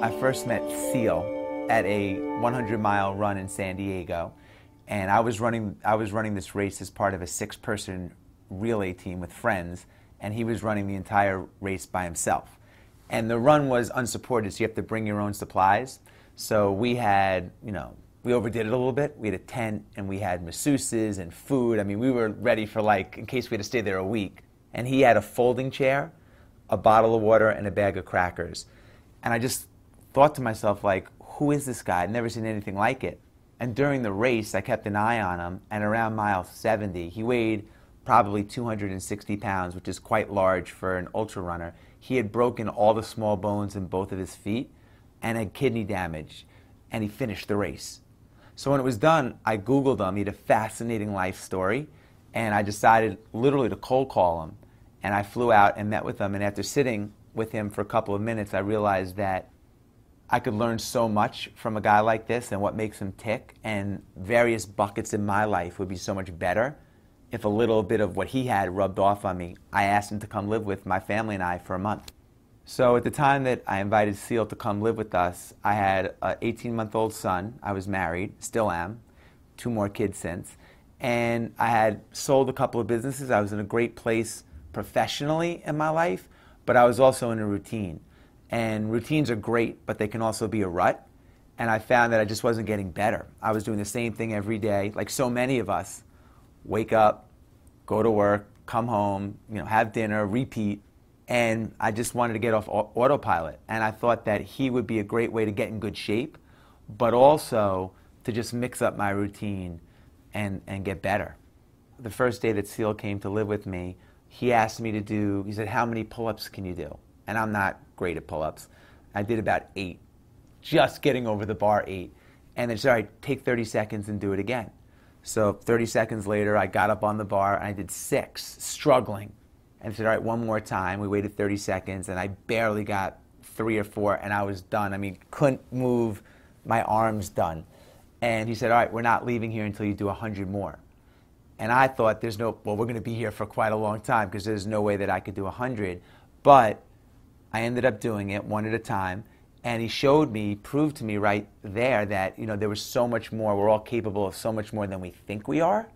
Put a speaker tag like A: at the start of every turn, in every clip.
A: I first met Seal at a 100 mile run in San Diego, and I was running I was running this race as part of a six person relay team with friends, and he was running the entire race by himself. And the run was unsupported, so you have to bring your own supplies. So we had, you know, we overdid it a little bit. We had a tent and we had masseuses and food. I mean, we were ready for like in case we had to stay there a week. And he had a folding chair, a bottle of water, and a bag of crackers. And I just thought to myself, like, who is this guy? I'd never seen anything like it. And during the race, I kept an eye on him. And around mile 70, he weighed probably 260 pounds, which is quite large for an ultra runner. He had broken all the small bones in both of his feet and had kidney damage. And he finished the race. So when it was done, I Googled him. He had a fascinating life story. And I decided literally to cold call him. And I flew out and met with him. And after sitting with him for a couple of minutes, I realized that I could learn so much from a guy like this and what makes him tick, and various buckets in my life would be so much better if a little bit of what he had rubbed off on me. I asked him to come live with my family and I for a month. So at the time that I invited Seal to come live with us, I had an 18 month old son. I was married, still am, two more kids since. And I had sold a couple of businesses. I was in a great place professionally in my life, but I was also in a routine. And routines are great, but they can also be a rut. And I found that I just wasn't getting better. I was doing the same thing every day, like so many of us wake up, go to work, come home, you know, have dinner, repeat. And I just wanted to get off autopilot. And I thought that he would be a great way to get in good shape, but also to just mix up my routine and, and get better. The first day that Seal came to live with me, he asked me to do, he said, How many pull ups can you do? And I'm not great at pull ups. I did about eight, just getting over the bar eight. And said, All right, take 30 seconds and do it again. So 30 seconds later, I got up on the bar and I did six, struggling. And said, All right, one more time. We waited 30 seconds and I barely got three or four and I was done. I mean, couldn't move my arms done. And he said, All right, we're not leaving here until you do 100 more. And I thought, There's no, well, we're going to be here for quite a long time because there's no way that I could do 100. But I ended up doing it one at a time. And he showed me, proved to me right there that, you know, there was so much more. We're all capable of so much more than we think we are.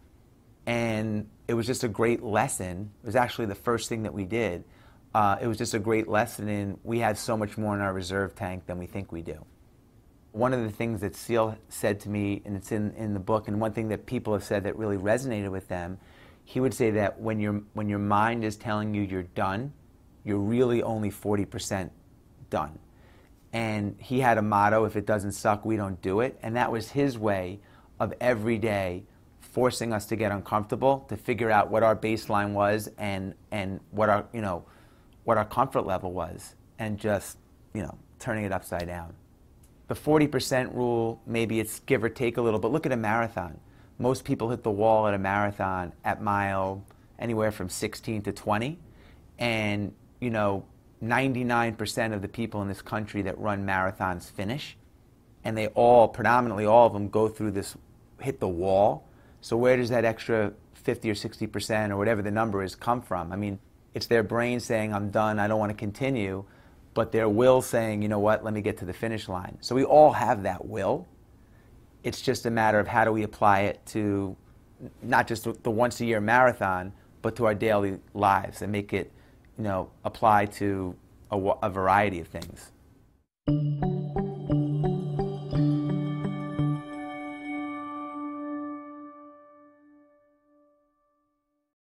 A: And it was just a great lesson. It was actually the first thing that we did. Uh, it was just a great lesson in we have so much more in our reserve tank than we think we do. One of the things that Seal said to me, and it's in, in the book, and one thing that people have said that really resonated with them, he would say that when, your when your mind is telling you you're done, you're really only 40% done. And he had a motto if it doesn't suck, we don't do it. And that was his way of every day forcing us to get uncomfortable, to figure out what our baseline was and, and what, our, you know, what our comfort level was, and just you know, turning it upside down. The 40% rule, maybe it's give or take a little, but look at a marathon. Most people hit the wall at a marathon at mile anywhere from 16 to 20. And you know, 99% of the people in this country that run marathons finish. And they all, predominantly all of them, go through this, hit the wall. So where does that extra 50 or 60% or whatever the number is come from? I mean, it's their brain saying, I'm done, I don't want to continue, but their will saying, you know what, let me get to the finish line. So we all have that will. It's just a matter of how do we apply it to not just the once a year marathon, but to our daily lives and make it you know, apply to a, a variety of things.